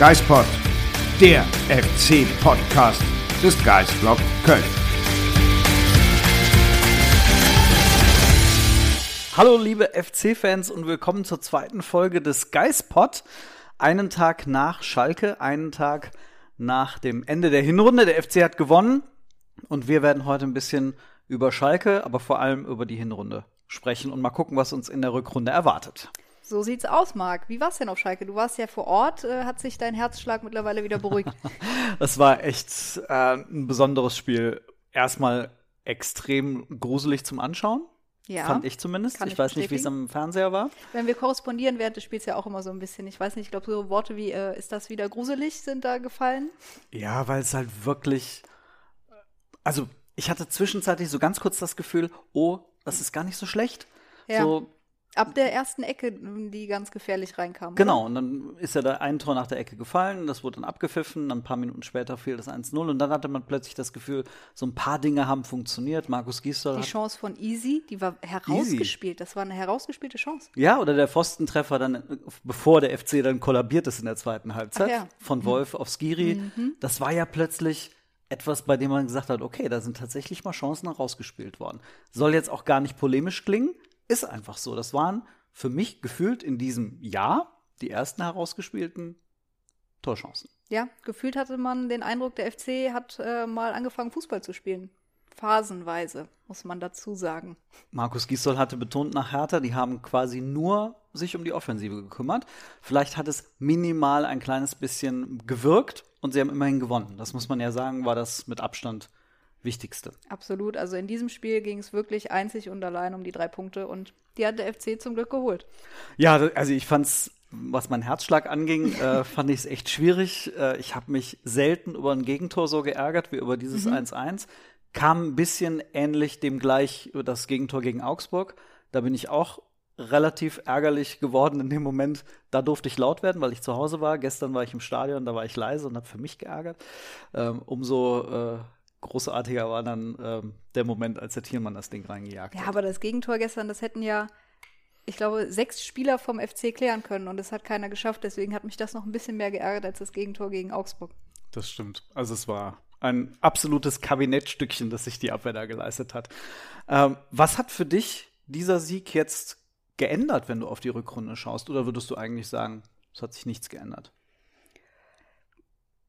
Geistpod, der FC-Podcast des Geistblog Köln. Hallo liebe FC-Fans und willkommen zur zweiten Folge des Geistpod. Einen Tag nach Schalke, einen Tag nach dem Ende der Hinrunde. Der FC hat gewonnen und wir werden heute ein bisschen über Schalke, aber vor allem über die Hinrunde sprechen und mal gucken, was uns in der Rückrunde erwartet. So sieht's aus, Marc. Wie war's denn auf Schalke? Du warst ja vor Ort. Äh, hat sich dein Herzschlag mittlerweile wieder beruhigt? Das war echt äh, ein besonderes Spiel. Erstmal extrem gruselig zum Anschauen. Ja, Fand ich zumindest. Ich ich weiß nicht, wie es am Fernseher war. Wenn wir korrespondieren während des Spiels ja auch immer so ein bisschen. Ich weiß nicht, ich glaube, so Worte wie, äh, ist das wieder gruselig, sind da gefallen. Ja, weil es halt wirklich. Also, ich hatte zwischenzeitlich so ganz kurz das Gefühl, oh, das ist gar nicht so schlecht. Ja. So, Ab der ersten Ecke, die ganz gefährlich reinkam. genau, und dann ist ja da ein Tor nach der Ecke gefallen, das wurde dann abgepfiffen, dann ein paar Minuten später fiel das 1-0 und dann hatte man plötzlich das Gefühl, so ein paar Dinge haben funktioniert. Markus Gisdol Die Chance von Easy, die war herausgespielt. Das war eine herausgespielte Chance. Ja, oder der Pfostentreffer dann, bevor der FC dann kollabiert ist in der zweiten Halbzeit, ja. Mhm. von Wolf auf Skiri. Das war ja plötzlich etwas, bei dem man gesagt hat, okay, da sind tatsächlich mal Chancen herausgespielt worden. Soll jetzt auch gar nicht polemisch klingen, ist einfach so. Das waren für mich gefühlt in diesem Jahr die ersten herausgespielten Torchancen. Ja, gefühlt hatte man den Eindruck, der FC hat äh, mal angefangen, Fußball zu spielen. Phasenweise, muss man dazu sagen. Markus Gisdol hatte betont nach Hertha, die haben quasi nur sich um die Offensive gekümmert. Vielleicht hat es minimal ein kleines bisschen gewirkt und sie haben immerhin gewonnen. Das muss man ja sagen, war das mit Abstand Wichtigste. Absolut. Also in diesem Spiel ging es wirklich einzig und allein um die drei Punkte und die hat der FC zum Glück geholt. Ja, also ich fand's, was mein Herzschlag anging, äh, fand ich es echt schwierig. Äh, ich habe mich selten über ein Gegentor so geärgert wie über dieses 1-1. Kam ein bisschen ähnlich dem gleich über das Gegentor gegen Augsburg. Da bin ich auch relativ ärgerlich geworden in dem Moment. Da durfte ich laut werden, weil ich zu Hause war. Gestern war ich im Stadion, da war ich leise und habe für mich geärgert. Ähm, umso äh, großartiger war dann ähm, der Moment, als der Thielmann das Ding reingejagt Ja, hat. aber das Gegentor gestern, das hätten ja, ich glaube, sechs Spieler vom FC klären können und das hat keiner geschafft. Deswegen hat mich das noch ein bisschen mehr geärgert als das Gegentor gegen Augsburg. Das stimmt. Also es war ein absolutes Kabinettstückchen, das sich die Abwehr da geleistet hat. Ähm, was hat für dich dieser Sieg jetzt geändert, wenn du auf die Rückrunde schaust? Oder würdest du eigentlich sagen, es hat sich nichts geändert?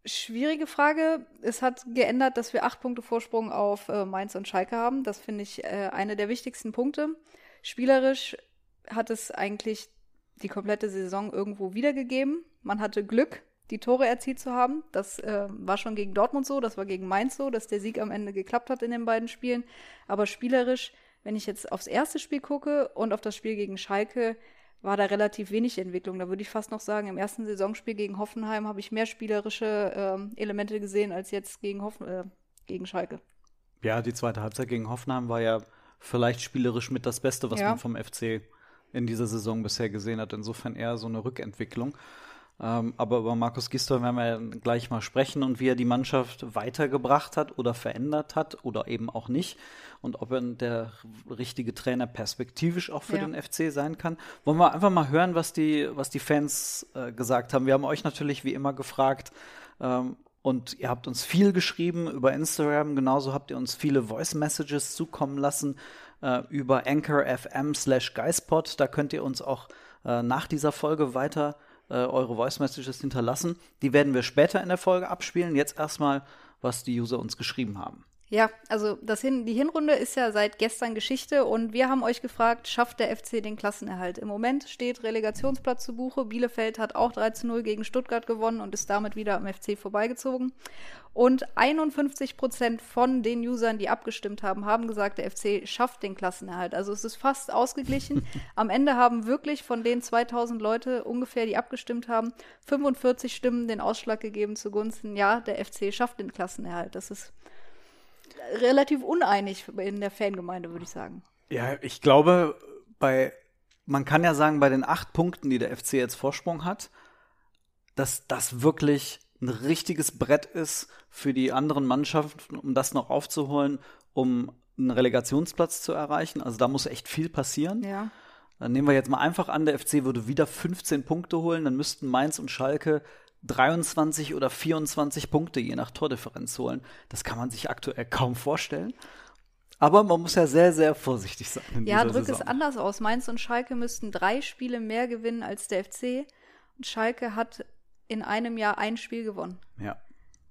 Schwierige Frage. Es hat geändert, dass wir acht Punkte Vorsprung auf äh, Mainz und Schalke haben. Das finde ich äh, eine der wichtigsten Punkte. Spielerisch hat es eigentlich die komplette Saison irgendwo wiedergegeben. Man hatte Glück, die Tore erzielt zu haben. Das äh, war schon gegen Dortmund so, das war gegen Mainz so, dass der Sieg am Ende geklappt hat in den beiden Spielen. Aber spielerisch, wenn ich jetzt aufs erste Spiel gucke und auf das Spiel gegen Schalke, war da relativ wenig Entwicklung. Da würde ich fast noch sagen, im ersten Saisonspiel gegen Hoffenheim habe ich mehr spielerische ähm, Elemente gesehen als jetzt gegen, Hoffen äh, gegen Schalke. Ja, die zweite Halbzeit gegen Hoffenheim war ja vielleicht spielerisch mit das Beste, was Ja. man vom FC in dieser Saison bisher gesehen hat. Insofern eher so eine Rückentwicklung. Ähm, aber über Markus Gisdol werden wir gleich mal sprechen und wie er die Mannschaft weitergebracht hat oder verändert hat oder eben auch nicht. Und ob er der richtige Trainer perspektivisch auch für Ja. den FC sein kann. Wollen wir einfach mal hören, was die, was die Fans äh, gesagt haben. Wir haben euch natürlich wie immer gefragt, ähm, und ihr habt uns viel geschrieben über Instagram. Genauso habt ihr uns viele Voice Messages zukommen lassen äh, über Anchor FM slash Geispod. Da könnt ihr uns auch äh, nach dieser Folge weiter äh, eure Voice Messages hinterlassen. Die werden wir später in der Folge abspielen. Jetzt erstmal, was die User uns geschrieben haben. Ja, also das Hin die Hinrunde ist ja seit gestern Geschichte und wir haben euch gefragt, schafft der FC den Klassenerhalt? Im Moment steht Relegationsplatz zu Buche. Bielefeld hat auch 3 zu 0 gegen Stuttgart gewonnen und ist damit wieder am FC vorbeigezogen. Und 51 Prozent von den Usern, die abgestimmt haben, haben gesagt, der FC schafft den Klassenerhalt. Also es ist fast ausgeglichen. Am Ende haben wirklich von den 2000 Leute ungefähr, die abgestimmt haben, 45 Stimmen den Ausschlag gegeben zugunsten, ja, der FC schafft den Klassenerhalt. Das ist relativ uneinig in der Fangemeinde, würde ich sagen. Ja, ich glaube, bei, man kann ja sagen, bei den acht Punkten, die der FC jetzt Vorsprung hat, dass das wirklich ein richtiges Brett ist für die anderen Mannschaften, um das noch aufzuholen, um einen Relegationsplatz zu erreichen. Also da muss echt viel passieren. Ja. Dann nehmen wir jetzt mal einfach an, der FC würde wieder 15 Punkte holen, dann müssten Mainz und Schalke 23 oder 24 Punkte je nach Tordifferenz holen. Das kann man sich aktuell kaum vorstellen. Aber man muss ja sehr, sehr vorsichtig sein. In ja, drück Saison. es anders aus. Mainz und Schalke müssten drei Spiele mehr gewinnen als der FC. Und Schalke hat in einem Jahr ein Spiel gewonnen. Ja.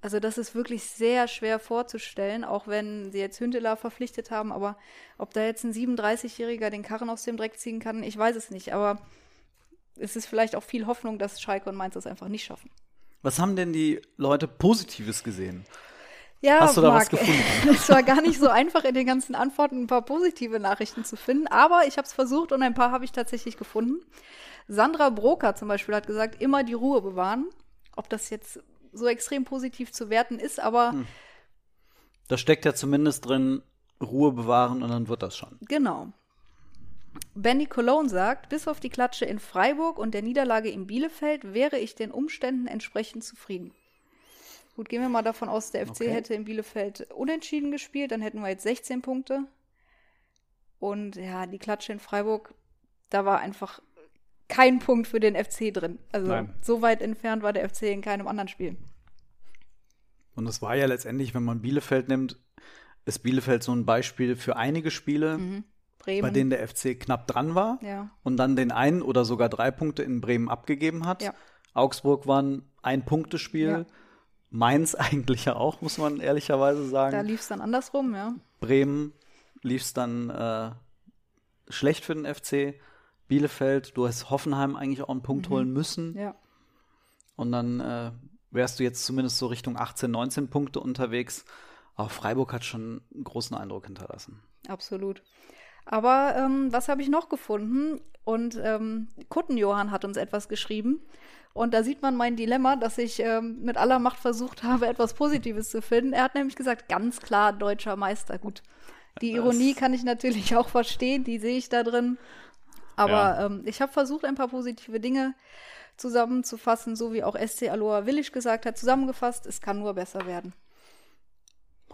Also das ist wirklich sehr schwer vorzustellen, auch wenn sie jetzt Hündeler verpflichtet haben. Aber ob da jetzt ein 37-Jähriger den Karren aus dem Dreck ziehen kann, ich weiß es nicht. Aber es ist vielleicht auch viel Hoffnung, dass Schalke und Mainz das einfach nicht schaffen. Was haben denn die Leute Positives gesehen? Ja, Hast du da Marc, was gefunden? Es war gar nicht so einfach, in den ganzen Antworten ein paar positive Nachrichten zu finden, aber ich habe es versucht und ein paar habe ich tatsächlich gefunden. Sandra Broker zum Beispiel hat gesagt, immer die Ruhe bewahren. Ob das jetzt so extrem positiv zu werten ist, aber Hm. Da steckt ja zumindest drin, Ruhe bewahren und dann wird das schon. genau. Benny Cologne sagt, bis auf die Klatsche in Freiburg und der Niederlage in Bielefeld wäre ich den Umständen entsprechend zufrieden. Gut, gehen wir mal davon aus, der FC Okay. hätte in Bielefeld unentschieden gespielt, dann hätten wir jetzt 16 Punkte. Und ja, die Klatsche in Freiburg, da war einfach kein Punkt für den FC drin. Also Nein. so weit entfernt war der FC in keinem anderen Spiel. Und es war ja letztendlich, wenn man Bielefeld nimmt, ist Bielefeld so ein Beispiel für einige Spiele, Bremen. bei denen der FC knapp dran war Ja. und dann den einen oder sogar drei Punkte in Bremen abgegeben hat. Ja. Augsburg war ein Ein-Punktespiel. Ja. Mainz eigentlich ja auch, muss man ehrlicherweise sagen. da lief es dann andersrum, ja. Bremen lief es dann äh, schlecht für den FC. Bielefeld, du hast Hoffenheim eigentlich auch einen Punkt holen müssen. Mhm. Ja. Und dann äh, wärst du jetzt zumindest so Richtung 18, 19 Punkte unterwegs. Aber Freiburg hat schon einen großen Eindruck hinterlassen. Absolut. Aber ähm, was habe ich noch gefunden? Und ähm, Kuttenjohann hat uns etwas geschrieben. Und da sieht man mein Dilemma, dass ich ähm, mit aller Macht versucht habe, etwas Positives zu finden. Er hat nämlich gesagt, ganz klar deutscher Meister. Gut. Die Ironie kann ich natürlich auch verstehen, die sehe ich da drin. Aber Ja. ähm, ich habe versucht, ein paar positive Dinge zusammenzufassen, so wie auch SC Aloha Willig gesagt hat, zusammengefasst, es kann nur besser werden.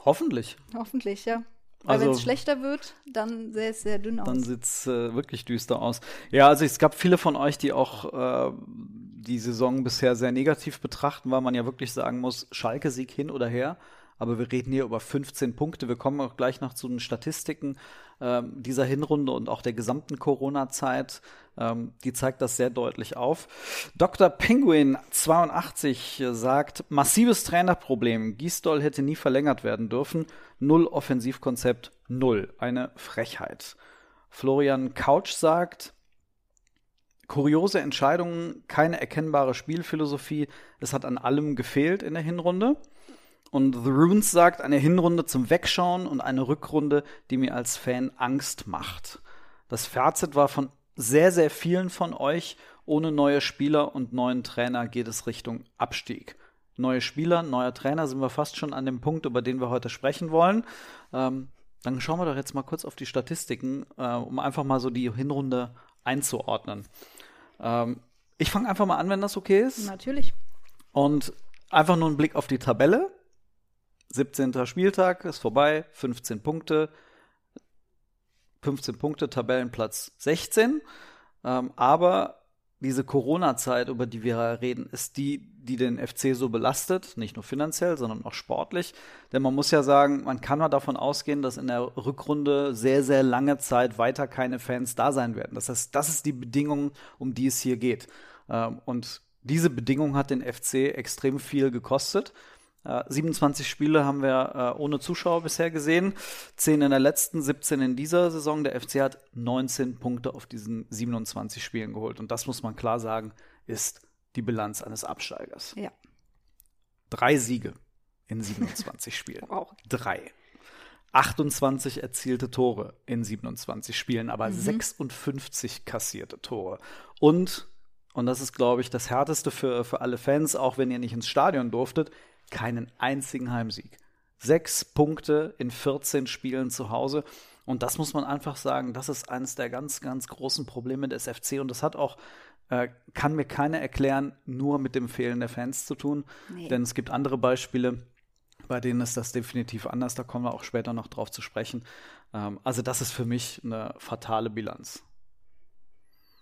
Hoffentlich. Hoffentlich, ja. Weil Also- wenn es schlechter wird, dann sähe es sehr dünn aus. Dann sieht es äh, wirklich düster aus. Ja, also es gab viele von euch, die auch äh, die Saison bisher sehr negativ betrachten, weil man ja wirklich sagen muss, Schalke-Sieg hin oder her. Aber wir reden hier über 15 Punkte. Wir kommen auch gleich noch zu den Statistiken ähm, dieser Hinrunde und auch der gesamten Corona-Zeit. Ähm, die zeigt das sehr deutlich auf. Dr. Penguin 82 sagt, massives Trainerproblem. Gisdol hätte nie verlängert werden dürfen. Null Offensivkonzept, null. Eine Frechheit. Florian Couch sagt, kuriose Entscheidungen, keine erkennbare Spielphilosophie. Es hat an allem gefehlt in der Hinrunde. Und The Runes sagt, eine Hinrunde zum Wegschauen und eine Rückrunde, die mir als Fan Angst macht. Das Fazit war von sehr, sehr vielen von euch, ohne neue Spieler und neuen Trainer geht es Richtung Abstieg. Neue Spieler, neuer Trainer sind wir fast schon an dem Punkt, über den wir heute sprechen wollen. Ähm, dann schauen wir doch jetzt mal kurz auf die Statistiken, äh, um einfach mal so die Hinrunde einzuordnen. Ähm, ich fange einfach mal an, wenn das okay ist. Natürlich. Und einfach nur ein Blick auf die Tabelle. 17. Spieltag ist vorbei, 15 Punkte. 15 Punkte, Tabellenplatz 16. Ähm, aber diese Corona-Zeit, über die wir reden, ist die, die den FC so belastet, nicht nur finanziell, sondern auch sportlich. Denn man muss ja sagen, man kann mal davon ausgehen, dass in der Rückrunde sehr, sehr lange Zeit weiter keine Fans da sein werden. Das heißt, das ist die Bedingung, um die es hier geht. Ähm, und diese Bedingung hat den FC extrem viel gekostet. Äh, 27 Spiele haben wir äh, ohne Zuschauer bisher gesehen. 10 in der letzten, 17 in dieser Saison. Der FC hat 19 Punkte auf diesen 27 Spielen geholt. Und das muss man klar sagen, ist die Bilanz eines Absteigers. Ja. Drei Siege in 27 Spielen. Wow. Drei. 28 erzielte Tore in 27 Spielen, aber 56 kassierte Tore. Und, und das ist, glaube ich, das Härteste für, für alle Fans, auch wenn ihr nicht ins Stadion durftet, keinen einzigen Heimsieg. Sechs Punkte in 14 Spielen zu Hause. Und das muss man einfach sagen, das ist eines der ganz, ganz großen Probleme des FC. Und das hat auch, äh, kann mir keiner erklären, nur mit dem Fehlen der Fans zu tun. Nee. Denn es gibt andere Beispiele, bei denen ist das definitiv anders. Da kommen wir auch später noch drauf zu sprechen. Ähm, also das ist für mich eine fatale Bilanz.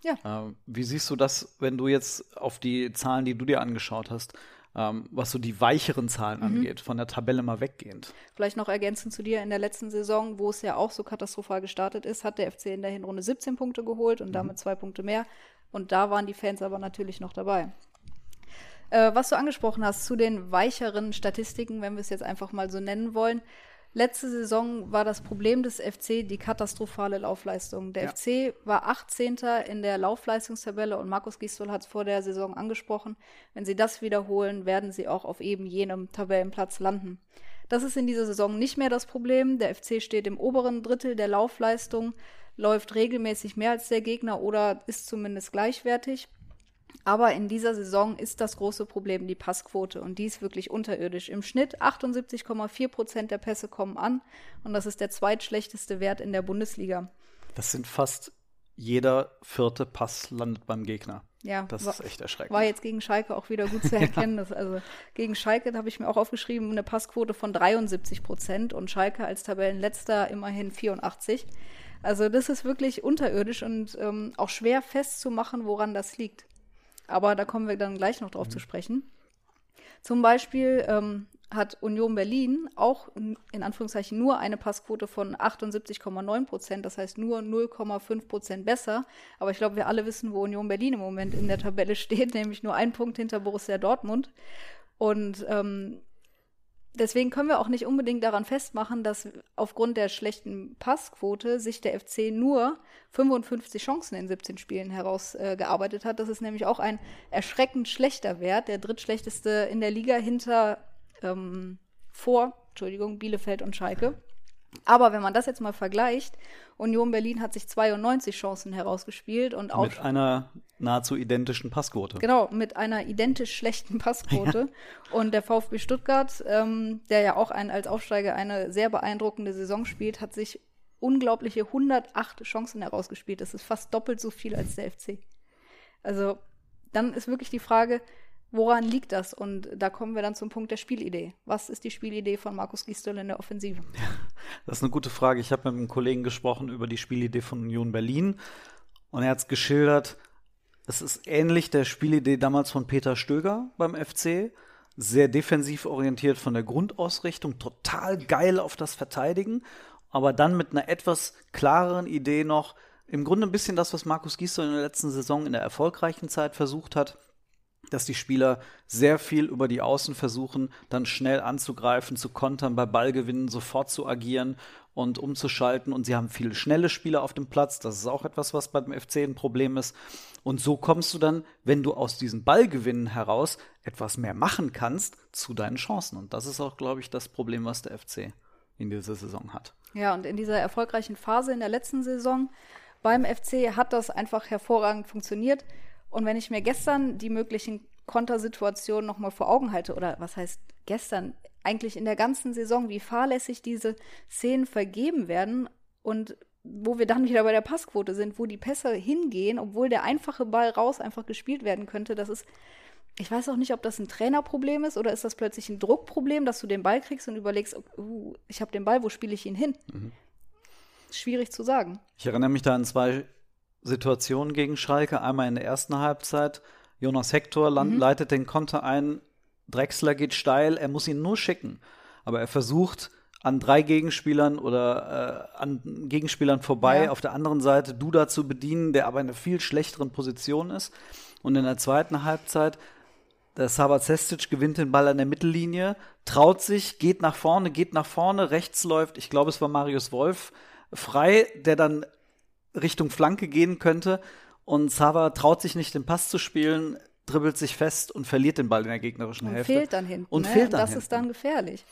Ja. Ähm, wie siehst du das, wenn du jetzt auf die Zahlen, die du dir angeschaut hast, ähm, was so die weicheren Zahlen angeht, von der Tabelle mal weggehend? Vielleicht noch ergänzend zu dir, in der letzten Saison, wo es ja auch so katastrophal gestartet ist, hat der FC in der Hinrunde 17 Punkte geholt und damit zwei Punkte mehr. Und da waren die Fans aber natürlich noch dabei. Äh, was du angesprochen hast zu den weicheren Statistiken, wenn wir es jetzt einfach mal so nennen wollen. Letzte Saison war das Problem des FC die katastrophale Laufleistung. Der Ja. FC war 18. in der Laufleistungstabelle und Markus Gisdol hat es vor der Saison angesprochen. Wenn sie das wiederholen, werden sie auch auf eben jenem Tabellenplatz landen. Das ist in dieser Saison nicht mehr das Problem. Der FC steht im oberen Drittel der Laufleistung, läuft regelmäßig mehr als der Gegner oder ist zumindest gleichwertig. Aber in dieser Saison ist das große Problem die Passquote und die ist wirklich unterirdisch. Im Schnitt 78,4 Prozent der Pässe kommen an und das ist der zweitschlechteste Wert in der Bundesliga. Das sind fast jeder vierte Pass landet beim Gegner. Ja, Das war, ist echt erschreckend. war jetzt gegen Schalke auch wieder gut zu erkennen. dass, also gegen Schalke habe ich mir auch aufgeschrieben, eine Passquote von 73 Prozent und Schalke als Tabellenletzter immerhin 84. Also das ist wirklich unterirdisch und ähm, auch schwer festzumachen, woran das liegt. Aber da kommen wir dann gleich noch drauf zu sprechen. Zum Beispiel ähm, hat Union Berlin auch in Anführungszeichen nur eine Passquote von 78,9 Prozent, das heißt nur 0,5 Prozent besser. Aber ich glaube, wir alle wissen, wo Union Berlin im Moment in der Tabelle steht, nämlich nur ein Punkt hinter Borussia Dortmund. Und ähm, deswegen können wir auch nicht unbedingt daran festmachen, dass aufgrund der schlechten Passquote sich der FC nur 55 Chancen in 17 Spielen herausgearbeitet äh, hat. Das ist nämlich auch ein erschreckend schlechter Wert, der drittschlechteste in der Liga hinter ähm, vor, Entschuldigung, Bielefeld und Schalke. Aber wenn man das jetzt mal vergleicht, Union Berlin hat sich 92 Chancen herausgespielt und auch Mit einer nahezu identischen Passquote. Genau, mit einer identisch schlechten Passquote. Und der VfB Stuttgart, ähm, der ja auch ein, als Aufsteiger eine sehr beeindruckende Saison spielt, hat sich unglaubliche 108 Chancen herausgespielt. Das ist fast doppelt so viel als der FC. Also dann ist wirklich die Frage, woran liegt das? Und da kommen wir dann zum Punkt der Spielidee. Was ist die Spielidee von Markus Gisdol in der Offensive? Das ist eine gute Frage. Ich habe mit einem Kollegen gesprochen über die Spielidee von Union Berlin und er hat es geschildert. Es ist ähnlich der Spielidee damals von Peter Stöger beim FC. Sehr defensiv orientiert von der Grundausrichtung, total geil auf das Verteidigen, aber dann mit einer etwas klareren Idee noch. Im Grunde ein bisschen das, was Markus Gisdol in der letzten Saison in der erfolgreichen Zeit versucht hat dass die Spieler sehr viel über die Außen versuchen, dann schnell anzugreifen, zu kontern, bei Ballgewinnen sofort zu agieren und umzuschalten. Und sie haben viele schnelle Spieler auf dem Platz. Das ist auch etwas, was beim FC ein Problem ist. Und so kommst du dann, wenn du aus diesen Ballgewinnen heraus etwas mehr machen kannst, zu deinen Chancen. Und das ist auch, glaube ich, das Problem, was der FC in dieser Saison hat. Ja, und in dieser erfolgreichen Phase in der letzten Saison beim FC hat das einfach hervorragend funktioniert. Und wenn ich mir gestern die möglichen Kontersituationen nochmal vor Augen halte, oder was heißt gestern, eigentlich in der ganzen Saison, wie fahrlässig diese Szenen vergeben werden und wo wir dann wieder bei der Passquote sind, wo die Pässe hingehen, obwohl der einfache Ball raus einfach gespielt werden könnte, das ist, ich weiß auch nicht, ob das ein Trainerproblem ist oder ist das plötzlich ein Druckproblem, dass du den Ball kriegst und überlegst, uh, ich habe den Ball, wo spiele ich ihn hin? Schwierig zu sagen. Ich erinnere mich da an zwei Situationen gegen Schalke. Einmal in der ersten Halbzeit. Jonas Hector land, leitet den Konter ein. Drexler geht steil. Er muss ihn nur schicken. Aber er versucht an drei Gegenspielern oder äh, an Gegenspielern vorbei Ja. auf der anderen Seite Duda zu bedienen, der aber in einer viel schlechteren Position ist. Und in der zweiten Halbzeit Der Sava Cestic gewinnt den Ball an der Mittellinie, traut sich, geht nach vorne, geht nach vorne, rechts läuft, ich glaube, es war Marius Wolf, frei, der dann Richtung Flanke gehen könnte. Und Sava traut sich nicht, den Pass zu spielen, dribbelt sich fest und verliert den Ball in der gegnerischen Und Hälfte. fehlt dann hinten. Und ne? fehlt dann Das hinten. ist dann gefährlich.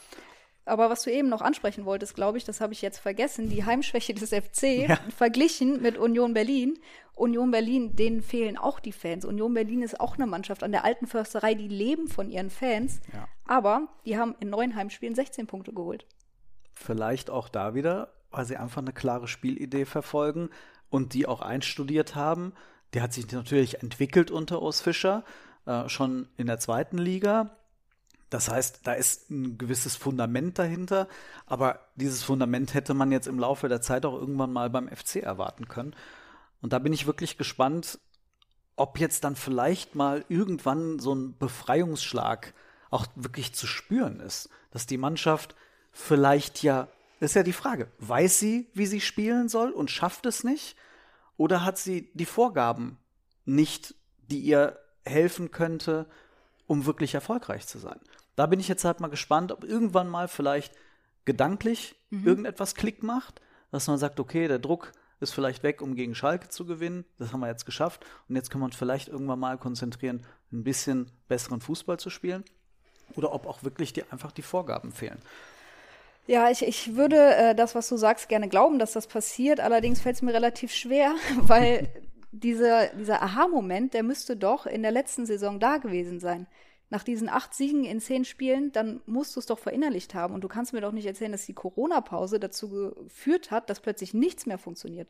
Aber was du eben noch ansprechen wolltest, glaube ich, das habe ich jetzt vergessen, die Heimschwäche des FC Ja. verglichen mit Union Berlin. Union Berlin, denen fehlen auch die Fans. Union Berlin ist auch eine Mannschaft an der alten Försterei, die leben von ihren Fans. Ja. Aber die haben in neun Heimspielen 16 Punkte geholt. Vielleicht auch da wieder, weil sie einfach eine klare Spielidee verfolgen und die auch einstudiert haben. Die hat sich natürlich entwickelt unter Urs Fischer, äh, schon in der zweiten Liga. Das heißt, da ist ein gewisses Fundament dahinter, aber dieses Fundament hätte man jetzt im Laufe der Zeit auch irgendwann mal beim FC erwarten können. Und da bin ich wirklich gespannt, ob jetzt dann vielleicht mal irgendwann so ein Befreiungsschlag auch wirklich zu spüren ist, dass die Mannschaft vielleicht ja, ist ja die Frage, weiß sie, wie sie spielen soll und schafft es nicht? Oder hat sie die Vorgaben nicht, die ihr helfen könnte, um wirklich erfolgreich zu sein? Da bin ich jetzt halt mal gespannt, ob irgendwann mal vielleicht gedanklich irgendetwas Klick macht, dass man sagt, okay, der Druck ist vielleicht weg, um gegen Schalke zu gewinnen. Das haben wir jetzt geschafft. Und jetzt können wir uns vielleicht irgendwann mal konzentrieren, ein bisschen besseren Fußball zu spielen. Oder ob auch wirklich die, einfach die Vorgaben fehlen. Ja, ich, ich würde äh, das, was du sagst, gerne glauben, dass das passiert. Allerdings fällt es mir relativ schwer, weil dieser, dieser Aha-Moment, der müsste doch in der letzten Saison da gewesen sein. Nach diesen acht Siegen in zehn Spielen, dann musst du es doch verinnerlicht haben. Und du kannst mir doch nicht erzählen, dass die Corona-Pause dazu geführt hat, dass plötzlich nichts mehr funktioniert.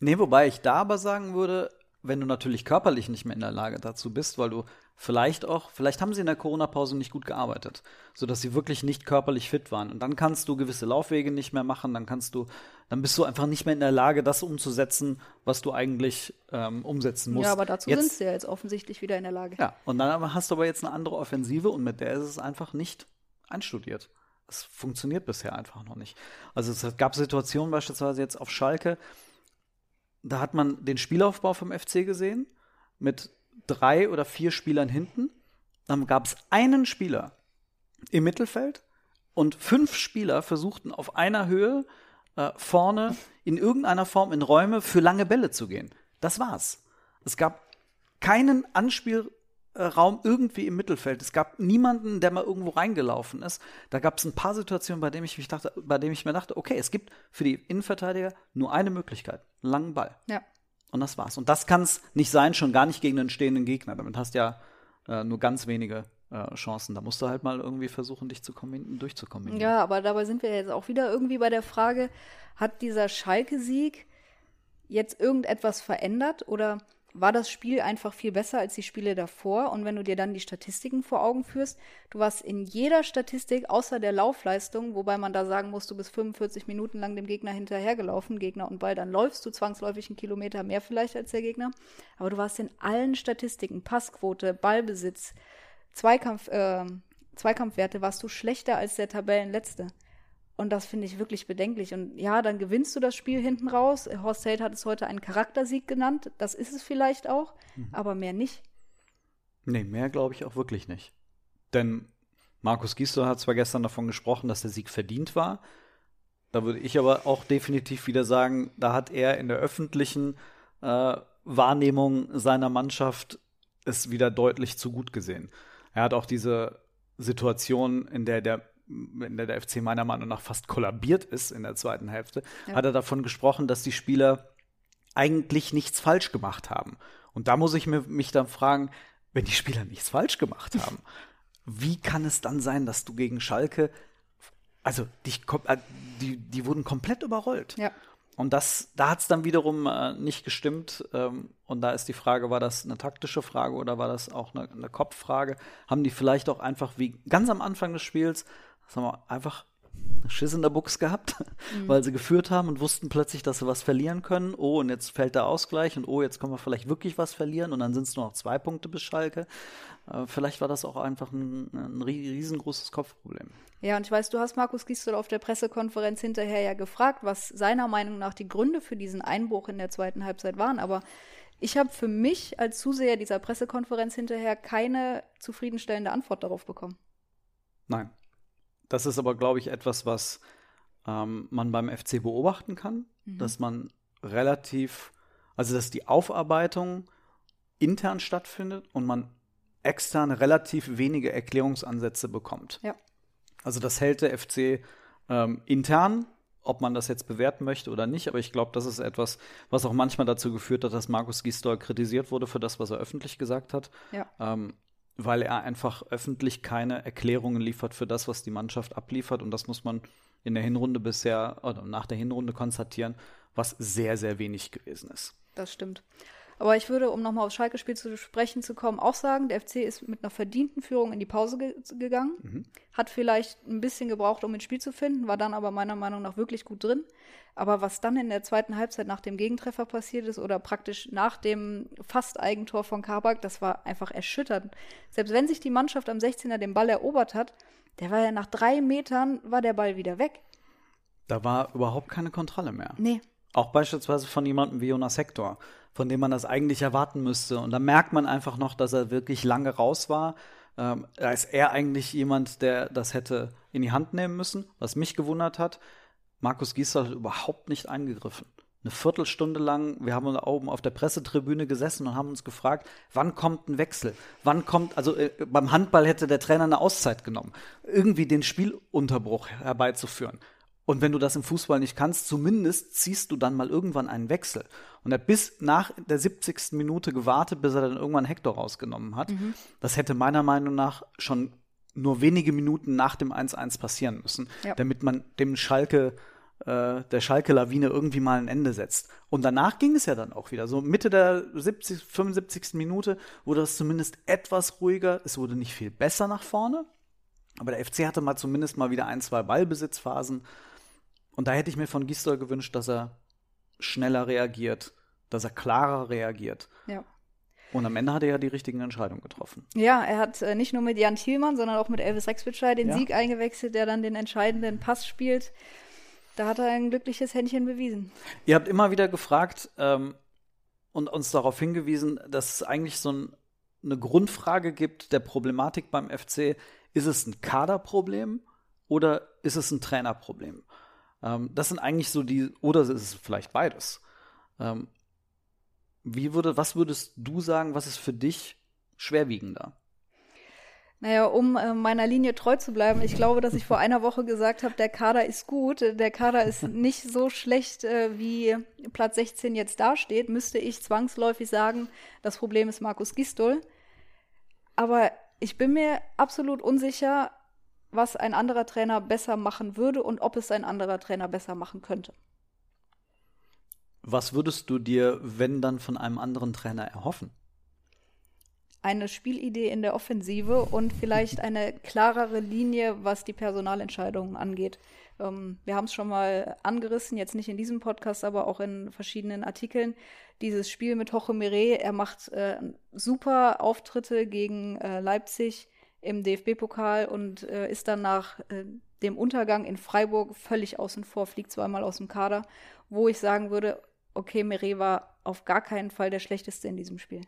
Nee, wobei ich da aber sagen würde, wenn du natürlich körperlich nicht mehr in der Lage dazu bist, weil du vielleicht auch, vielleicht haben sie in der Corona-Pause nicht gut gearbeitet, sodass sie wirklich nicht körperlich fit waren. Und dann kannst du gewisse Laufwege nicht mehr machen, dann kannst du, dann bist du einfach nicht mehr in der Lage, das umzusetzen, was du eigentlich ähm, umsetzen musst. Ja, aber dazu Jetzt- sind sie ja jetzt offensichtlich wieder in der Lage. Ja, und dann hast du aber jetzt eine andere Offensive und mit der ist es einfach nicht einstudiert. Es funktioniert bisher einfach noch nicht. Also es gab Situationen beispielsweise jetzt auf Schalke, da hat man den Spielaufbau vom FC gesehen mit drei oder vier Spielern hinten. Dann gab es einen Spieler im Mittelfeld und fünf Spieler versuchten auf einer Höhe äh, vorne in irgendeiner Form in Räume für lange Bälle zu gehen. Das war's. Es gab keinen Anspielraum irgendwie im Mittelfeld. Es gab niemanden, der mal irgendwo reingelaufen ist. Da gab es ein paar Situationen, bei denen ich mich dachte, bei denen ich mir dachte, okay, es gibt für die Innenverteidiger nur eine Möglichkeit, einen langen Ball. Ja. Und das war's. Und das kann es nicht sein, schon gar nicht gegen einen stehenden Gegner. Damit hast du ja äh, nur ganz wenige äh, Chancen. Da musst du halt mal irgendwie versuchen, dich zu kombin durchzukombinieren. Ja, aber dabei sind wir jetzt auch wieder irgendwie bei der Frage, hat dieser Schalke-Sieg jetzt irgendetwas verändert oder war das Spiel einfach viel besser als die Spiele davor? Und wenn du dir dann die Statistiken vor Augen führst, du warst in jeder Statistik außer der Laufleistung, wobei man da sagen muss, du bist 45 Minuten lang dem Gegner hinterhergelaufen, Gegner und Ball, dann läufst du zwangsläufig einen Kilometer mehr vielleicht als der Gegner. Aber du warst in allen Statistiken, Passquote, Ballbesitz, Zweikampf, äh, Zweikampfwerte, warst du schlechter als der Tabellenletzte. Und das finde ich wirklich bedenklich. Und ja, dann gewinnst du das Spiel hinten raus. Horst Held hat es heute einen Charaktersieg genannt. Das ist es vielleicht auch, aber mehr nicht. Nee, mehr glaube ich auch wirklich nicht. Denn Markus Gisdol hat zwar gestern davon gesprochen, dass der Sieg verdient war. Da würde ich aber auch definitiv wieder sagen, da hat er in der öffentlichen äh, Wahrnehmung seiner Mannschaft es wieder deutlich zu gut gesehen. Er hat auch diese Situation, in der der in der der FC meiner Meinung nach fast kollabiert ist in der zweiten Hälfte, Ja. hat er davon gesprochen, dass die Spieler eigentlich nichts falsch gemacht haben. Und da muss ich mir, mich dann fragen, wenn die Spieler nichts falsch gemacht haben, wie kann es dann sein, dass du gegen Schalke, also dich, äh, die, die wurden komplett überrollt. Ja. Und das, da hat es dann wiederum äh, nicht gestimmt. Ähm, und da ist die Frage, war das eine taktische Frage oder war das auch eine, eine Kopffrage? Haben die vielleicht auch einfach wie ganz am Anfang des Spiels, sagen wir, einfach Schiss in der Buchs gehabt, weil sie geführt haben und wussten plötzlich, dass sie was verlieren können. Oh, und jetzt fällt der Ausgleich und oh, jetzt können wir vielleicht wirklich was verlieren und dann sind es nur noch zwei Punkte bis Schalke. Äh, vielleicht war das auch einfach ein, ein rie- riesengroßes Kopfproblem. Ja, und ich weiß, du hast Markus Gisdol auf der Pressekonferenz hinterher ja gefragt, was seiner Meinung nach die Gründe für diesen Einbruch in der zweiten Halbzeit waren. Aber Ich habe für mich als Zuseher dieser Pressekonferenz hinterher keine zufriedenstellende Antwort darauf bekommen. Nein. Das ist aber, glaube ich, etwas, was ähm, man beim FC beobachten kann, mhm. dass man relativ, also dass die Aufarbeitung intern stattfindet und man extern relativ wenige Erklärungsansätze bekommt. Ja. Also das hält der FC ähm, intern ob man das jetzt bewerten möchte oder nicht, aber ich glaube, das ist etwas, was auch manchmal dazu geführt hat, dass Markus Gisdol kritisiert wurde für das, was er öffentlich gesagt hat. Ja. Ähm, weil er einfach öffentlich keine Erklärungen liefert für das, was die Mannschaft abliefert. Und das muss man in der Hinrunde bisher oder nach der Hinrunde konstatieren, was sehr, sehr wenig gewesen ist. Das stimmt. Aber ich würde, um nochmal aufs Schalke-Spiel zu sprechen zu kommen, auch sagen, der FC ist mit einer verdienten Führung in die Pause ge gegangen. Mhm. Hat vielleicht ein bisschen gebraucht, um ins Spiel zu finden, war dann aber meiner Meinung nach wirklich gut drin. Aber was dann in der zweiten Halbzeit nach dem Gegentreffer passiert ist oder praktisch nach dem Fast-Eigentor von Kabak, das war einfach erschütternd. Selbst wenn sich die Mannschaft am 16er den Ball erobert hat, der war ja nach drei Metern, war der Ball wieder weg. Da war überhaupt keine Kontrolle mehr. Nee. Auch beispielsweise von jemandem wie Jonas Hector von dem man das eigentlich erwarten müsste. Und da merkt man einfach noch, dass er wirklich lange raus war. Ähm, da ist er eigentlich jemand, der das hätte in die Hand nehmen müssen, was mich gewundert hat. Markus Giesler hat überhaupt nicht eingegriffen. Eine Viertelstunde lang, wir haben oben auf der Pressetribüne gesessen und haben uns gefragt, wann kommt ein Wechsel? Wann kommt, also äh, beim Handball hätte der Trainer eine Auszeit genommen, irgendwie den Spielunterbruch herbeizuführen. Und wenn du das im Fußball nicht kannst, zumindest ziehst du dann mal irgendwann einen Wechsel. Und er hat bis nach der 70. Minute gewartet, bis er dann irgendwann Hector rausgenommen hat. Mhm. Das hätte meiner Meinung nach schon nur wenige Minuten nach dem 1-1 passieren müssen, ja. damit man dem Schalke, äh, der Schalke-Lawine irgendwie mal ein Ende setzt. Und danach ging es ja dann auch wieder. So Mitte der 70, 75. Minute wurde es zumindest etwas ruhiger. Es wurde nicht viel besser nach vorne. Aber der FC hatte mal zumindest mal wieder ein, zwei Ballbesitzphasen. Und da hätte ich mir von Gisdol gewünscht, dass er schneller reagiert, dass er klarer reagiert. Ja. Und am Ende hat er ja die richtigen Entscheidungen getroffen. Ja, er hat äh, nicht nur mit Jan Thielmann, sondern auch mit Elvis Rexwitschei den ja. Sieg eingewechselt, der dann den entscheidenden Pass spielt. Da hat er ein glückliches Händchen bewiesen. Ihr habt immer wieder gefragt ähm, und uns darauf hingewiesen, dass es eigentlich so ein, eine Grundfrage gibt der Problematik beim FC. Ist es ein Kaderproblem oder ist es ein Trainerproblem? Ähm, das sind eigentlich so die, oder ist es vielleicht beides? Ähm, wie würde, was würdest du sagen, was ist für dich schwerwiegender? Naja, um äh, meiner Linie treu zu bleiben, ich glaube, dass ich vor einer Woche gesagt habe, der Kader ist gut, der Kader ist nicht so schlecht, äh, wie Platz 16 jetzt dasteht, müsste ich zwangsläufig sagen, das Problem ist Markus Gistol. Aber ich bin mir absolut unsicher, was ein anderer Trainer besser machen würde und ob es ein anderer Trainer besser machen könnte. Was würdest du dir, wenn dann, von einem anderen Trainer erhoffen? Eine Spielidee in der Offensive und vielleicht eine klarere Linie, was die Personalentscheidungen angeht. Ähm, wir haben es schon mal angerissen, jetzt nicht in diesem Podcast, aber auch in verschiedenen Artikeln. Dieses Spiel mit Hoche Mire, er macht äh, super Auftritte gegen äh, Leipzig im DFB-Pokal und äh, ist dann nach äh, dem Untergang in Freiburg völlig außen vor, fliegt zweimal aus dem Kader, wo ich sagen würde, okay, Meret war auf gar keinen Fall der schlechteste in diesem Spiel.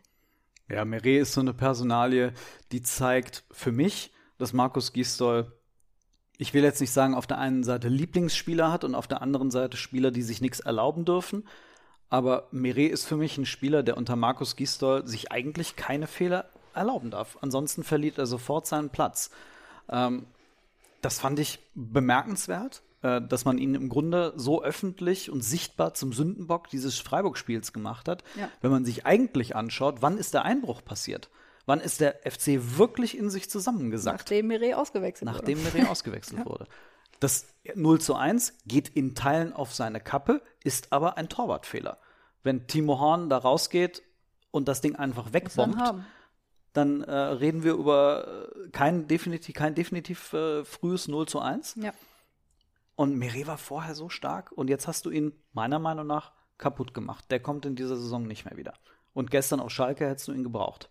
Ja, Meret ist so eine Personalie, die zeigt für mich, dass Markus Gisdol, ich will jetzt nicht sagen, auf der einen Seite Lieblingsspieler hat und auf der anderen Seite Spieler, die sich nichts erlauben dürfen. Aber Meret ist für mich ein Spieler, der unter Markus Gisdol sich eigentlich keine Fehler erlauben darf. Ansonsten verliert er sofort seinen Platz. Ähm, das fand ich bemerkenswert, äh, dass man ihn im Grunde so öffentlich und sichtbar zum Sündenbock dieses Freiburg-Spiels gemacht hat. Ja. Wenn man sich eigentlich anschaut, wann ist der Einbruch passiert? Wann ist der FC wirklich in sich zusammengesackt? Nachdem Mire ausgewechselt Nachdem wurde. Nachdem Mire ausgewechselt ja. wurde. Das 0 zu 1 geht in Teilen auf seine Kappe, ist aber ein Torwartfehler. Wenn Timo Horn da rausgeht und das Ding einfach wegbombt, dann äh, reden wir über äh, kein definitiv, kein definitiv äh, frühes 0 zu 1. Ja. Und Meret war vorher so stark und jetzt hast du ihn meiner Meinung nach kaputt gemacht. Der kommt in dieser Saison nicht mehr wieder. Und gestern auf Schalke hättest du ihn gebraucht.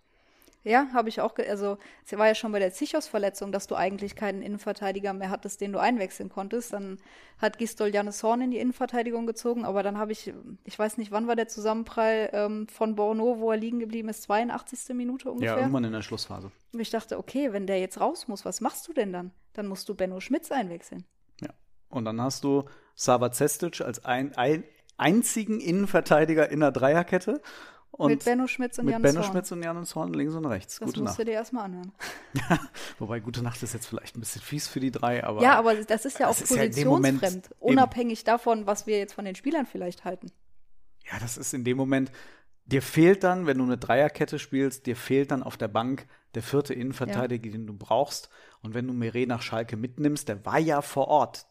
Ja, habe ich auch. Also, es war ja schon bei der Zichos-Verletzung, dass du eigentlich keinen Innenverteidiger mehr hattest, den du einwechseln konntest. Dann hat Gistol Janis Horn in die Innenverteidigung gezogen, aber dann habe ich, ich weiß nicht, wann war der Zusammenprall ähm, von Borno, wo er liegen geblieben ist, 82. Minute ungefähr. Ja, irgendwann in der Schlussphase. Und ich dachte, okay, wenn der jetzt raus muss, was machst du denn dann? Dann musst du Benno Schmitz einwechseln. Ja. Und dann hast du Sava Cestic als ein, ein einzigen Innenverteidiger in der Dreierkette und mit Benno Schmitz und mit Janis Benno Horn. Schmitz und Janis Horn links und rechts. Das gute musst Nacht. du dir erstmal anhören. Wobei gute Nacht ist jetzt vielleicht ein bisschen fies für die drei, aber ja, aber das ist ja auch ist ja positionsfremd, eben- unabhängig davon, was wir jetzt von den Spielern vielleicht halten. ja, das ist in dem Moment. Dir fehlt dann, wenn du eine Dreierkette spielst, dir fehlt dann auf der Bank der vierte Innenverteidiger, den du brauchst. Und wenn du Meret nach Schalke mitnimmst, der war ja vor Ort.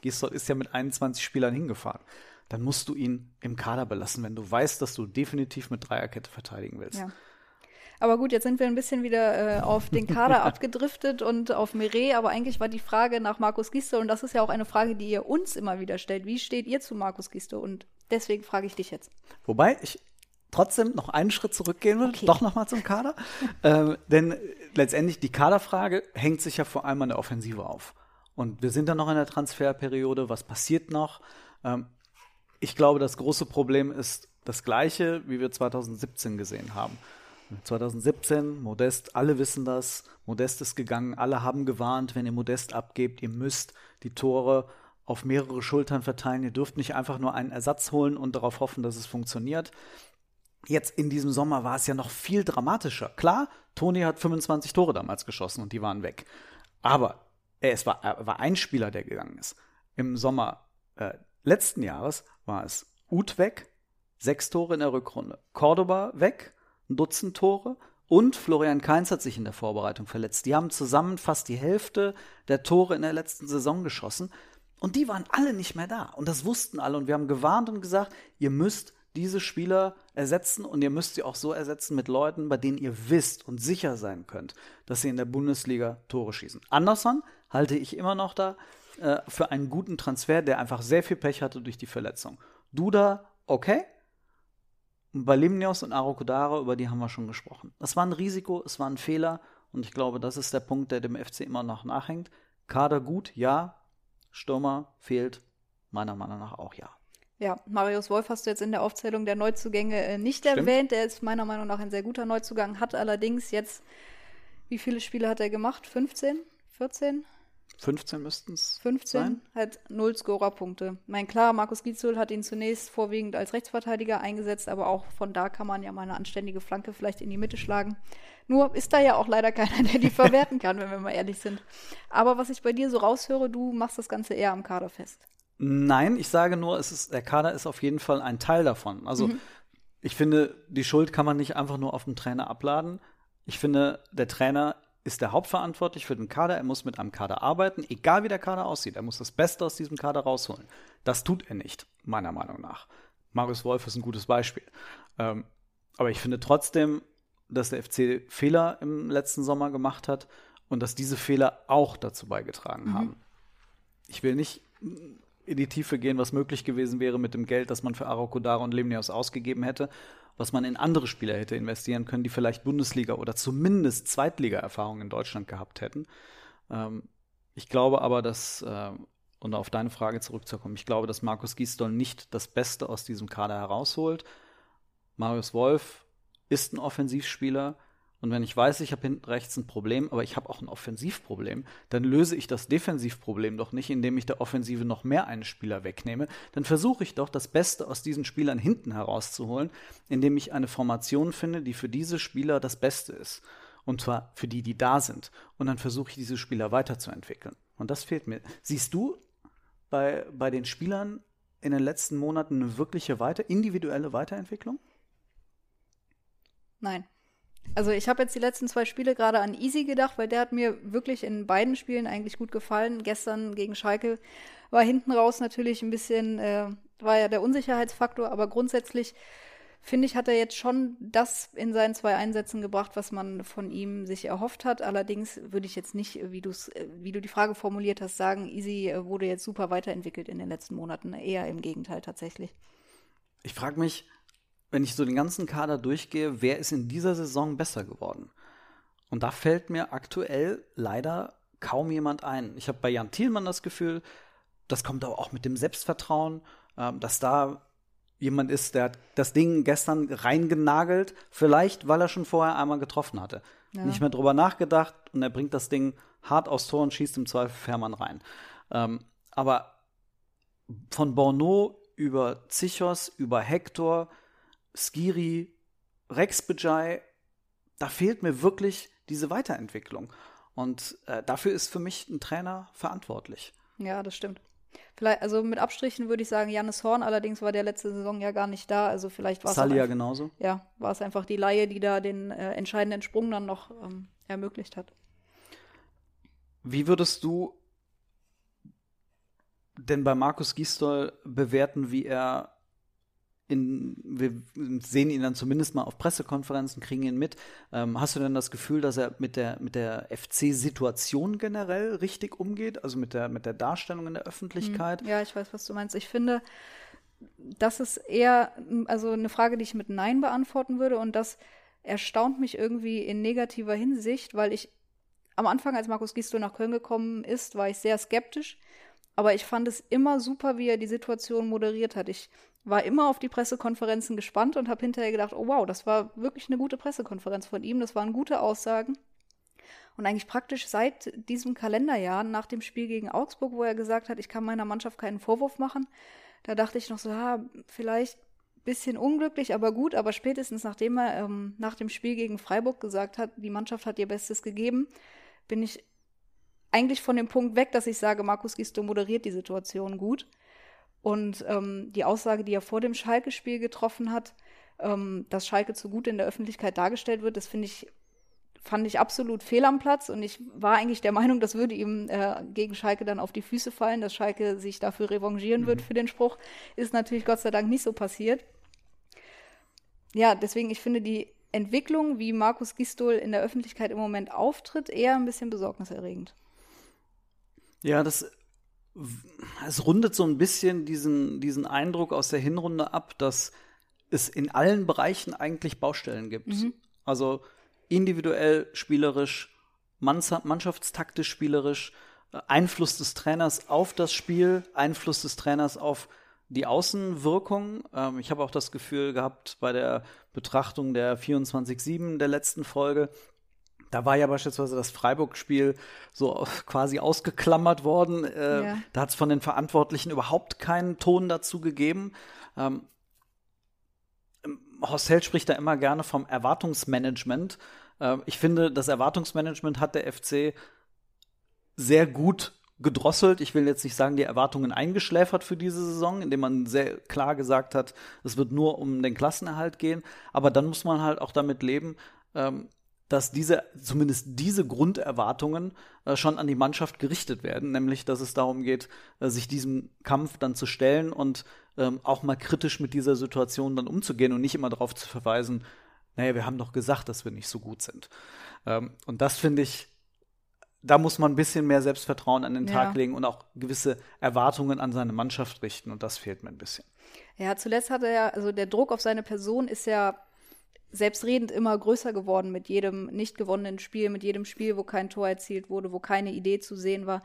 Gisdol ist ja mit 21 Spielern hingefahren. Dann musst du ihn im Kader belassen, wenn du weißt, dass du definitiv mit Dreierkette verteidigen willst. Ja. Aber gut, jetzt sind wir ein bisschen wieder äh, auf den Kader abgedriftet und auf Meret, aber eigentlich war die Frage nach Markus Gisdol und das ist ja auch eine Frage, die ihr uns immer wieder stellt. Wie steht ihr zu Markus Gisdol? Und deswegen frage ich dich jetzt. Wobei ich trotzdem noch einen Schritt zurückgehen will, Okay. doch nochmal zum Kader. ähm, denn letztendlich die Kaderfrage hängt sich ja vor allem an der Offensive auf. Und wir sind dann noch in der Transferperiode. Was passiert noch? Ähm, ich glaube, das große Problem ist das gleiche, wie wir 2017 gesehen haben. 2017, Modest, alle wissen das. Modest ist gegangen, alle haben gewarnt, wenn ihr Modest abgebt, ihr müsst die Tore auf mehrere Schultern verteilen. Ihr dürft nicht einfach nur einen Ersatz holen und darauf hoffen, dass es funktioniert. Jetzt in diesem Sommer war es ja noch viel dramatischer. Klar, Toni hat 25 Tore damals geschossen und die waren weg. Aber es war, war ein Spieler, der gegangen ist. Im Sommer äh, letzten Jahres war es Uth weg, sechs Tore in der Rückrunde. Cordoba weg, ein Dutzend Tore. Und Florian Kainz hat sich in der Vorbereitung verletzt. Die haben zusammen fast die Hälfte der Tore in der letzten Saison geschossen. Und die waren alle nicht mehr da. Und das wussten alle. Und wir haben gewarnt und gesagt, ihr müsst diese Spieler ersetzen und ihr müsst sie auch so ersetzen mit Leuten, bei denen ihr wisst und sicher sein könnt, dass sie in der Bundesliga Tore schießen. Anderson halte ich immer noch da äh, für einen guten Transfer, der einfach sehr viel Pech hatte durch die Verletzung. Duda, okay. Und bei Limnios und Arokodara, über die haben wir schon gesprochen. Das war ein Risiko, es war ein Fehler und ich glaube, das ist der Punkt, der dem FC immer noch nachhängt. Kader gut, ja. Stürmer fehlt meiner Meinung nach auch ja. Ja, Marius Wolf hast du jetzt in der Aufzählung der Neuzugänge äh, nicht Stimmt. erwähnt. Der ist meiner Meinung nach ein sehr guter Neuzugang, hat allerdings jetzt, wie viele Spiele hat er gemacht? 15? 14? 15 müssten es 15? sein. Hat null Scorerpunkte. Mein klar, Markus Gitzel hat ihn zunächst vorwiegend als Rechtsverteidiger eingesetzt, aber auch von da kann man ja mal eine anständige Flanke vielleicht in die Mitte schlagen. Nur ist da ja auch leider keiner, der die verwerten kann, wenn wir mal ehrlich sind. Aber was ich bei dir so raushöre, du machst das Ganze eher am Kader fest. Nein, ich sage nur, es ist, der Kader ist auf jeden Fall ein Teil davon. Also ich finde, die Schuld kann man nicht einfach nur auf den Trainer abladen. Ich finde, der Trainer ist der Hauptverantwortlich für den Kader. Er muss mit einem Kader arbeiten, egal wie der Kader aussieht. Er muss das Beste aus diesem Kader rausholen. Das tut er nicht, meiner Meinung nach. Marius Wolf ist ein gutes Beispiel. Ähm, aber ich finde trotzdem, dass der FC Fehler im letzten Sommer gemacht hat und dass diese Fehler auch dazu beigetragen haben. Ich will nicht in die Tiefe gehen, was möglich gewesen wäre mit dem Geld, das man für Arokodara und Lemnios ausgegeben hätte, was man in andere Spieler hätte investieren können, die vielleicht Bundesliga oder zumindest Zweitliga-Erfahrung in Deutschland gehabt hätten. Ähm, ich glaube aber, dass, äh, und auf deine Frage zurückzukommen, ich glaube, dass Markus Gisdol nicht das Beste aus diesem Kader herausholt. Marius Wolf ist ein Offensivspieler. Und wenn ich weiß, ich habe hinten rechts ein Problem, aber ich habe auch ein Offensivproblem, dann löse ich das Defensivproblem doch nicht, indem ich der Offensive noch mehr einen Spieler wegnehme. Dann versuche ich doch, das Beste aus diesen Spielern hinten herauszuholen, indem ich eine Formation finde, die für diese Spieler das Beste ist. Und zwar für die, die da sind. Und dann versuche ich, diese Spieler weiterzuentwickeln. Und das fehlt mir. Siehst du bei, bei den Spielern in den letzten Monaten eine wirkliche weiter, individuelle Weiterentwicklung? Nein. Also ich habe jetzt die letzten zwei Spiele gerade an Easy gedacht, weil der hat mir wirklich in beiden Spielen eigentlich gut gefallen. Gestern gegen Schalke war hinten raus natürlich ein bisschen, äh, war ja der Unsicherheitsfaktor, aber grundsätzlich finde ich, hat er jetzt schon das in seinen zwei Einsätzen gebracht, was man von ihm sich erhofft hat. Allerdings würde ich jetzt nicht, wie, du's, äh, wie du die Frage formuliert hast, sagen, Easy äh, wurde jetzt super weiterentwickelt in den letzten Monaten. Eher im Gegenteil tatsächlich. Ich frage mich, wenn ich so den ganzen Kader durchgehe, wer ist in dieser Saison besser geworden? Und da fällt mir aktuell leider kaum jemand ein. Ich habe bei Jan Thielmann das Gefühl, das kommt aber auch mit dem Selbstvertrauen, äh, dass da jemand ist, der hat das Ding gestern reingenagelt, vielleicht weil er schon vorher einmal getroffen hatte. Ja. Nicht mehr drüber nachgedacht und er bringt das Ding hart aufs Tor und schießt im Zweifel Fährmann rein. Ähm, aber von Borneau über Zichos, über Hector, Skiri, Rex Bejai, da fehlt mir wirklich diese Weiterentwicklung. Und äh, dafür ist für mich ein Trainer verantwortlich. Ja, das stimmt. Vielleicht, also mit Abstrichen würde ich sagen, Jannis Horn, allerdings war der letzte Saison ja gar nicht da. Also vielleicht war es. Salia genauso. Ja, war es einfach die Laie, die da den äh, entscheidenden Sprung dann noch ähm, ermöglicht hat. Wie würdest du denn bei Markus Gisdol bewerten, wie er in, wir sehen ihn dann zumindest mal auf Pressekonferenzen, kriegen ihn mit. Ähm, hast du denn das Gefühl, dass er mit der, mit der FC-Situation generell richtig umgeht? Also mit der, mit der Darstellung in der Öffentlichkeit? Hm, ja, ich weiß, was du meinst. Ich finde, das ist eher also eine Frage, die ich mit Nein beantworten würde und das erstaunt mich irgendwie in negativer Hinsicht, weil ich am Anfang, als Markus Gisdol nach Köln gekommen ist, war ich sehr skeptisch. Aber ich fand es immer super, wie er die Situation moderiert hat. Ich war immer auf die Pressekonferenzen gespannt und habe hinterher gedacht, oh wow, das war wirklich eine gute Pressekonferenz von ihm, das waren gute Aussagen. Und eigentlich praktisch seit diesem Kalenderjahr, nach dem Spiel gegen Augsburg, wo er gesagt hat, ich kann meiner Mannschaft keinen Vorwurf machen, da dachte ich noch so, ha, vielleicht bisschen unglücklich, aber gut, aber spätestens nachdem er ähm, nach dem Spiel gegen Freiburg gesagt hat, die Mannschaft hat ihr Bestes gegeben, bin ich eigentlich von dem Punkt weg, dass ich sage, Markus Gisto moderiert die Situation gut. Und ähm, die Aussage, die er vor dem Schalke-Spiel getroffen hat, ähm, dass Schalke zu gut in der Öffentlichkeit dargestellt wird, das finde ich, fand ich absolut fehl am Platz. Und ich war eigentlich der Meinung, das würde ihm äh, gegen Schalke dann auf die Füße fallen, dass Schalke sich dafür revanchieren mhm. wird für den Spruch. Ist natürlich Gott sei Dank nicht so passiert. Ja, deswegen, ich finde die Entwicklung, wie Markus Gistol in der Öffentlichkeit im Moment auftritt, eher ein bisschen besorgniserregend. Ja, das es rundet so ein bisschen diesen, diesen Eindruck aus der Hinrunde ab, dass es in allen Bereichen eigentlich Baustellen gibt. Mhm. Also individuell spielerisch, mannschaftstaktisch spielerisch, äh, Einfluss des Trainers auf das Spiel, Einfluss des Trainers auf die Außenwirkung. Ähm, ich habe auch das Gefühl gehabt bei der Betrachtung der 24-7 der letzten Folge, da war ja beispielsweise das Freiburg-Spiel so quasi ausgeklammert worden. Äh, ja. Da hat es von den Verantwortlichen überhaupt keinen Ton dazu gegeben. Ähm, Horst Held spricht da immer gerne vom Erwartungsmanagement. Äh, ich finde, das Erwartungsmanagement hat der FC sehr gut gedrosselt. Ich will jetzt nicht sagen, die Erwartungen eingeschläfert für diese Saison, indem man sehr klar gesagt hat, es wird nur um den Klassenerhalt gehen. Aber dann muss man halt auch damit leben, ähm, dass diese, zumindest diese Grunderwartungen äh, schon an die Mannschaft gerichtet werden, nämlich dass es darum geht, äh, sich diesem Kampf dann zu stellen und ähm, auch mal kritisch mit dieser Situation dann umzugehen und nicht immer darauf zu verweisen, naja, wir haben doch gesagt, dass wir nicht so gut sind. Ähm, und das finde ich, da muss man ein bisschen mehr Selbstvertrauen an den Tag ja. legen und auch gewisse Erwartungen an seine Mannschaft richten und das fehlt mir ein bisschen. Ja, zuletzt hatte er, also der Druck auf seine Person ist ja selbstredend immer größer geworden mit jedem nicht gewonnenen Spiel, mit jedem Spiel, wo kein Tor erzielt wurde, wo keine Idee zu sehen war.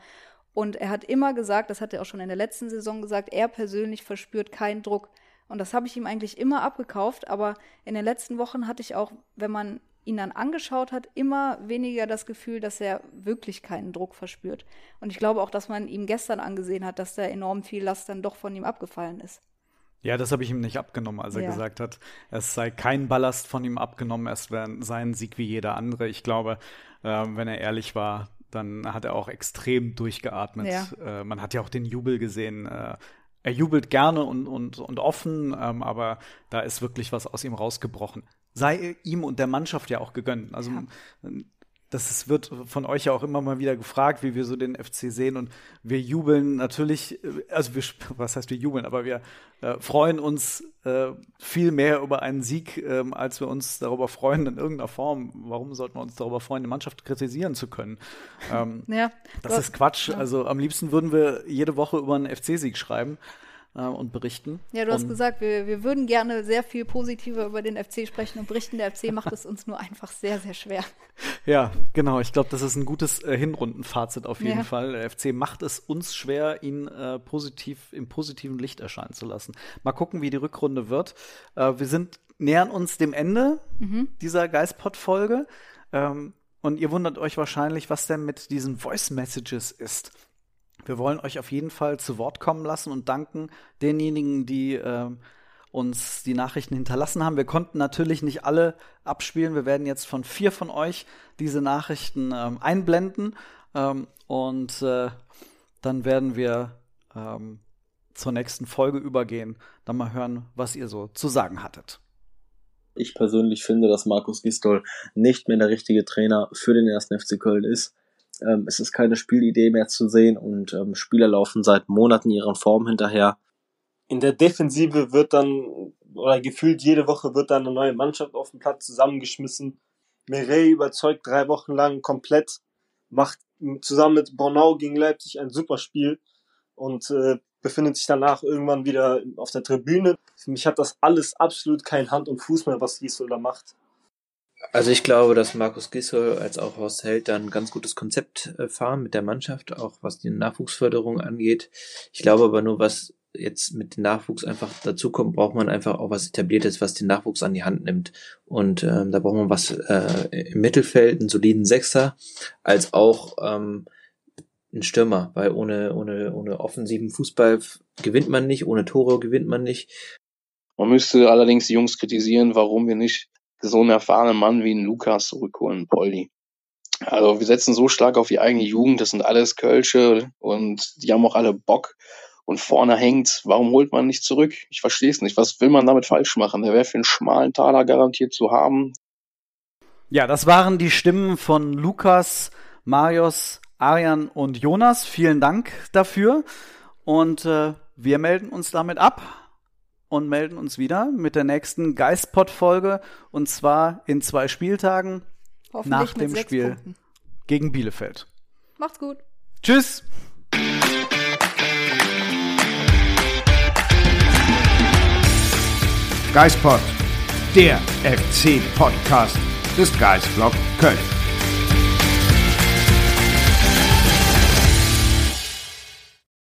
Und er hat immer gesagt, das hat er auch schon in der letzten Saison gesagt, er persönlich verspürt keinen Druck. Und das habe ich ihm eigentlich immer abgekauft, aber in den letzten Wochen hatte ich auch, wenn man ihn dann angeschaut hat, immer weniger das Gefühl, dass er wirklich keinen Druck verspürt. Und ich glaube auch, dass man ihm gestern angesehen hat, dass da enorm viel Last dann doch von ihm abgefallen ist. Ja, das habe ich ihm nicht abgenommen, als er ja. gesagt hat, es sei kein Ballast von ihm abgenommen, es wäre sein Sieg wie jeder andere. Ich glaube, äh, wenn er ehrlich war, dann hat er auch extrem durchgeatmet. Ja. Äh, man hat ja auch den Jubel gesehen. Äh, er jubelt gerne und, und, und offen, ähm, aber da ist wirklich was aus ihm rausgebrochen. Sei ihm und der Mannschaft ja auch gegönnt. Also ja das ist, wird von euch ja auch immer mal wieder gefragt, wie wir so den FC sehen. Und wir jubeln natürlich, äh, also wir, was heißt wir jubeln, aber wir äh, freuen uns äh, viel mehr über einen Sieg, äh, als wir uns darüber freuen in irgendeiner Form. Warum sollten wir uns darüber freuen, die Mannschaft kritisieren zu können? Ähm, ja, das ist Quatsch. Ja. Also am liebsten würden wir jede Woche über einen FC-Sieg schreiben. Äh, und berichten. Ja, du hast und gesagt, wir, wir würden gerne sehr viel positiver über den FC sprechen und berichten. Der FC macht es uns nur einfach sehr, sehr schwer. Ja, genau. Ich glaube, das ist ein gutes äh, Hinrundenfazit auf jeden Ja. Fall. Der FC macht es uns schwer, ihn äh, positiv im positiven Licht erscheinen zu lassen. Mal gucken, wie die Rückrunde wird. Äh, wir sind nähern uns dem Ende dieser Geistpod-Folge. Ähm, und ihr wundert euch wahrscheinlich, was denn mit diesen Voice Messages ist. Wir wollen euch auf jeden Fall zu Wort kommen lassen und danken denjenigen, die ähm, uns die Nachrichten hinterlassen haben. Wir konnten natürlich nicht alle abspielen. Wir werden jetzt von vier von euch diese Nachrichten ähm, einblenden ähm, und äh, dann werden wir ähm, zur nächsten Folge übergehen. Dann mal hören, was ihr so zu sagen hattet. Ich persönlich finde, dass Markus Gistol nicht mehr der richtige Trainer für den ersten FC Köln ist. Ähm, es ist keine Spielidee mehr zu sehen und ähm, Spieler laufen seit Monaten ihren Form hinterher. in der Defensive wird dann, oder gefühlt jede Woche wird dann eine neue Mannschaft auf den Platz zusammengeschmissen. Mireille überzeugt drei Wochen lang komplett, macht zusammen mit Bornau gegen Leipzig ein super Spiel und äh, befindet sich danach irgendwann wieder auf der Tribüne. Für mich hat das alles absolut kein Hand und Fuß mehr, was Gisdol da macht. Also ich glaube, dass Markus Gisdol als auch Horst Held dann ein ganz gutes Konzept äh, fahren mit der Mannschaft, auch was die Nachwuchsförderung angeht. Ich glaube aber nur, was jetzt mit dem Nachwuchs einfach dazukommt, braucht man einfach auch was Etabliertes, was den Nachwuchs an die Hand nimmt. Und ähm, da braucht man was äh, im Mittelfeld, einen soliden Sechser, als auch ähm, einen Stürmer, weil ohne, ohne, ohne offensiven Fußball gewinnt man nicht, ohne Tore gewinnt man nicht. Man müsste allerdings die Jungs kritisieren, warum wir nicht so einen erfahrenen Mann wie einen Lukas zurückholen, Poldi. Also wir setzen so stark auf die eigene Jugend, das sind alles Kölsche und die haben auch alle Bock und vorne hängt. Warum holt man nicht zurück? Ich verstehe es nicht. Was will man damit falsch machen? Der wäre für einen schmalen Taler garantiert zu haben. Ja, das waren die Stimmen von Lukas, Marius, Arian und Jonas. Vielen Dank dafür. Und äh, wir melden uns damit ab und melden uns wieder mit der nächsten Geistpod-Folge. Und zwar in zwei Spieltagen Hoffentlich nach dem Spiel Punkten. gegen Bielefeld. Macht's gut. Tschüss! Geistpod, der FC-Podcast des Geistblog Köln.